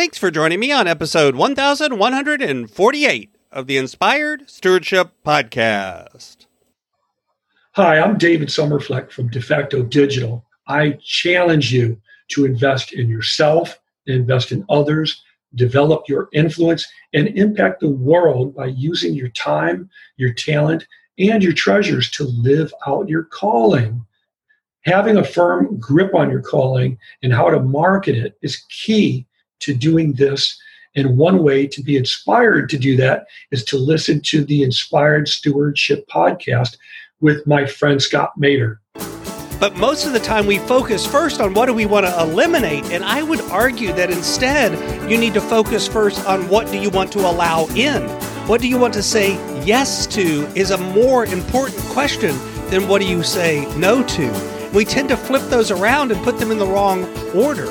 Thanks for joining me on episode 1148 of the Inspired Stewardship Podcast. Hi, I'm David Sommerfleck from DeFacto Digital. I challenge you to invest in yourself, invest in others, develop your influence, and impact the world by using your time, your talent, and your treasures to live out your calling. Having a firm grip on your calling and how to market it is key to doing this. And one way to be inspired to do that is to listen to the Inspired Stewardship podcast with my friend Scott Maderer. But most of the time, we focus first on what do we want to eliminate. And I would argue that instead, you need to focus first on what do you want to allow in. What do you want to say yes to is a more important question than what do you say no to. We tend to flip those around and put them in the wrong order.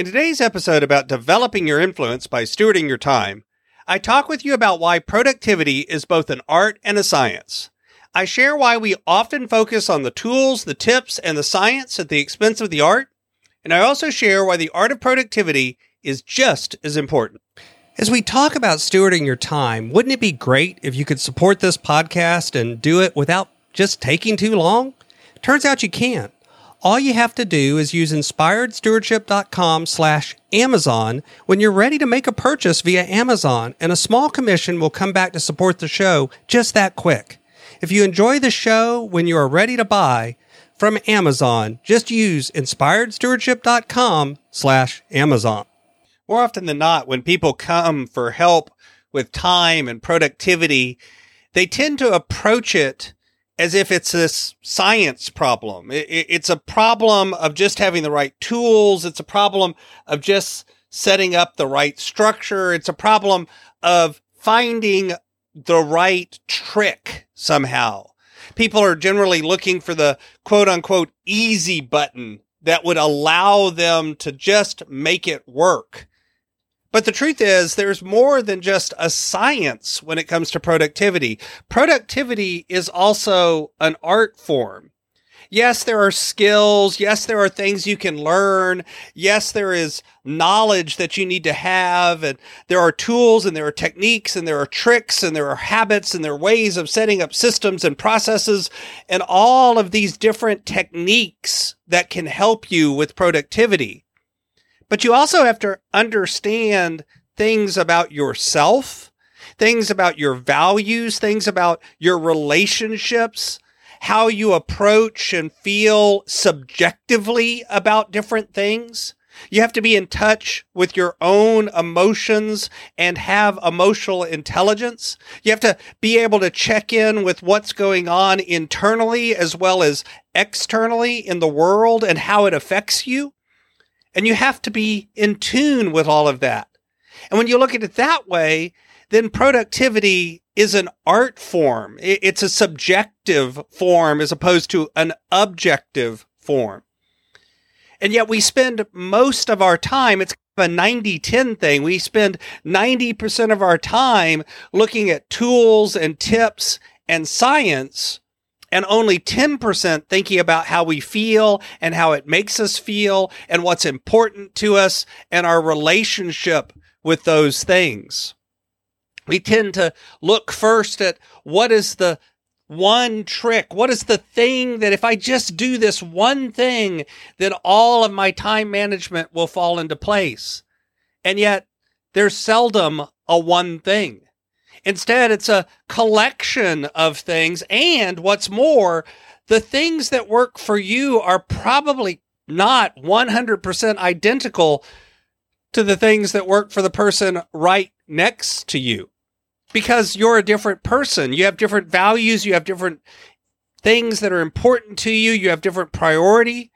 In today's episode about developing your influence by stewarding your time, I talk with you about why productivity is both an art and a science. I share why we often focus on the tools, the tips, and the science at the expense of the art. And I also share why the art of productivity is just as important. As we talk about stewarding your time, wouldn't it be great if you could support this podcast and do it without just taking too long? Turns out you can't. All you have to do is use inspiredstewardship.com slash Amazon when you're ready to make a purchase via Amazon, and a small commission will come back to support the show just that quick. If you enjoy the show when you are ready to buy from Amazon, just use inspiredstewardship.com slash Amazon. More often than not, when people come for help with time and productivity, they tend to approach it as if it's this science problem. It, it, it's a problem of just having the right tools. It's a problem of just setting up the right structure. It's a problem of finding the right trick somehow. People are generally looking for the quote unquote easy button that would allow them to just make it work. But the truth is, there's more than just a science when it comes to productivity. Productivity is also an art form. Yes, there are skills. Yes, there are things you can learn. Yes, there is knowledge that you need to have. And there are tools and there are techniques and there are tricks and there are habits and there are ways of setting up systems and processes and all of these different techniques that can help you with productivity. But you also have to understand things about yourself, things about your values, things about your relationships, how you approach and feel subjectively about different things. You have to be in touch with your own emotions and have emotional intelligence. You have to be able to check in with what's going on internally as well as externally in the world and how it affects you. And you have to be in tune with all of that. And when you look at it that way, then productivity is an art form. It's a subjective form as opposed to an objective form. And yet we spend most of our time, it's a 90 10 thing. We spend 90% of our time looking at tools and tips and science and only 10% thinking about how we feel and how it makes us feel and what's important to us and our relationship with those things. We tend to look first at what is the one trick? What is the thing that if I just do this one thing, then all of my time management will fall into place? And yet there's seldom a one thing. Instead, it's a collection of things. And what's more, the things that work for you are probably not 100% identical to the things that work for the person right next to you. Because you're a different person. You have different values, you have different things that are important to you, you have different priority,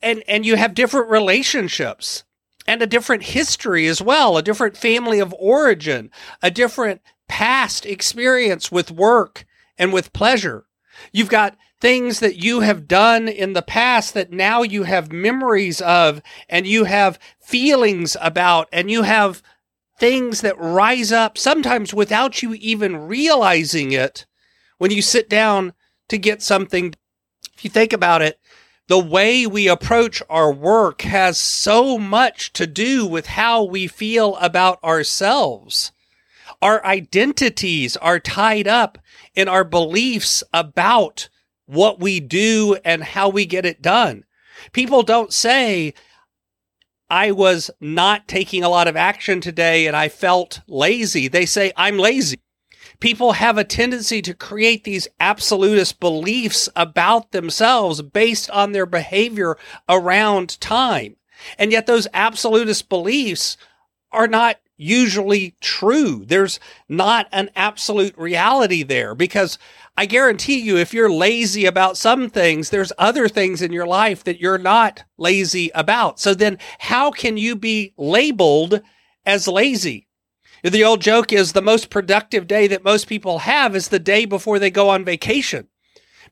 and and you have different relationships. And a different history as well, a different family of origin, a different past experience with work and with pleasure. You've got things that you have done in the past that now you have memories of and you have feelings about and you have things that rise up sometimes without you even realizing it when you sit down to get something. If you think about it, the way we approach our work has so much to do with how we feel about ourselves. Our identities are tied up in our beliefs about what we do and how we get it done. People don't say, I was not taking a lot of action today and I felt lazy. They say, I'm lazy. People have a tendency to create these absolutist beliefs about themselves based on their behavior around time. And yet those absolutist beliefs are not usually true. There's not an absolute reality there because I guarantee you, if you're lazy about some things, there's other things in your life that you're not lazy about. So then how can you be labeled as lazy? The old joke is the most productive day that most people have is the day before they go on vacation.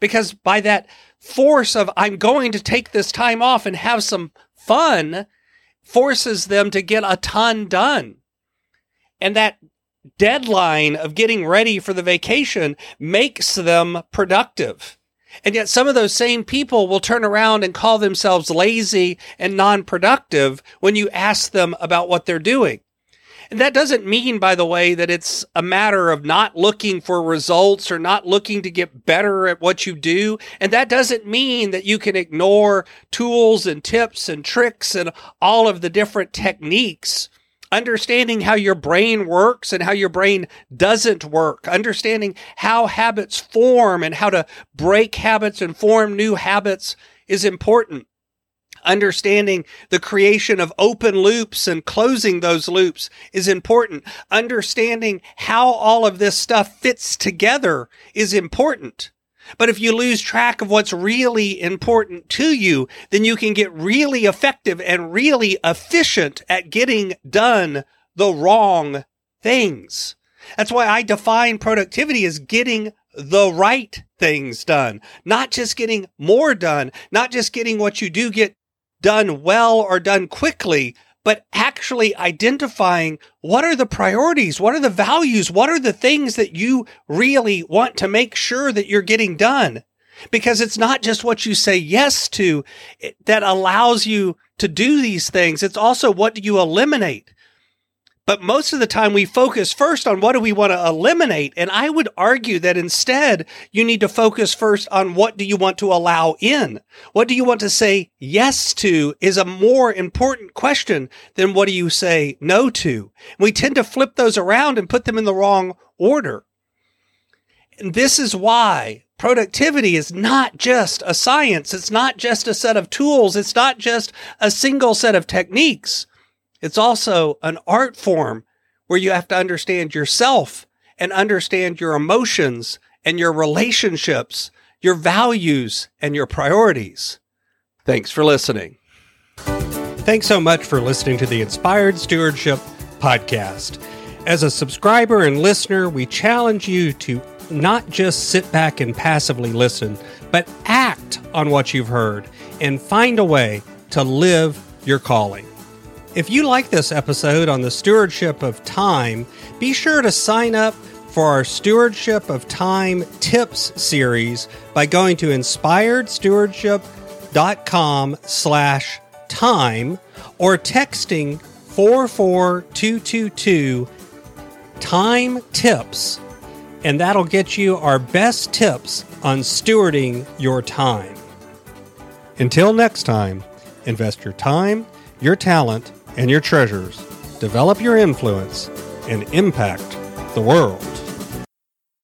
Because by that force of, I'm going to take this time off and have some fun, forces them to get a ton done. And that deadline of getting ready for the vacation makes them productive. And yet some of those same people will turn around and call themselves lazy and non-productive when you ask them about what they're doing. And that doesn't mean, by the way, that it's a matter of not looking for results or not looking to get better at what you do. And that doesn't mean that you can ignore tools and tips and tricks and all of the different techniques understanding how your brain works and how your brain doesn't work, understanding how habits form and how to break habits and form new habits is important. Understanding the creation of open loops and closing those loops is important. Understanding how all of this stuff fits together is important. But if you lose track of what's really important to you, then you can get really effective and really efficient at getting done the wrong things. That's why I define productivity as getting the right things done, not just getting more done, not just getting what you do get done well or done quickly, but actually identifying what are the priorities? What are the values? What are the things that you really want to make sure that you're getting done? Because it's not just what you say yes to that allows you to do these things. It's also what do you eliminate? But most of the time we focus first on what do we want to eliminate. And I would argue that instead you need to focus first on what do you want to allow in? What do you want to say yes to is a more important question than what do you say no to? We tend to flip those around and put them in the wrong order. And this is why productivity is not just a science. It's not just a set of tools. It's not just a single set of techniques. It's also an art form where you have to understand yourself and understand your emotions and your relationships, your values and your priorities. Thanks for listening. Thanks so much for listening to the Inspired Stewardship Podcast. As a subscriber and listener, we challenge you to not just sit back and passively listen, but act on what you've heard and find a way to live your calling. If you like this episode on the stewardship of time, be sure to sign up for our Stewardship of Time Tips series by going to inspiredstewardship.com slash time or texting 44222 time tips and that'll get you our best tips on stewarding your time. Until next time, invest your time, your talent, and your treasures, develop your influence, and impact the world.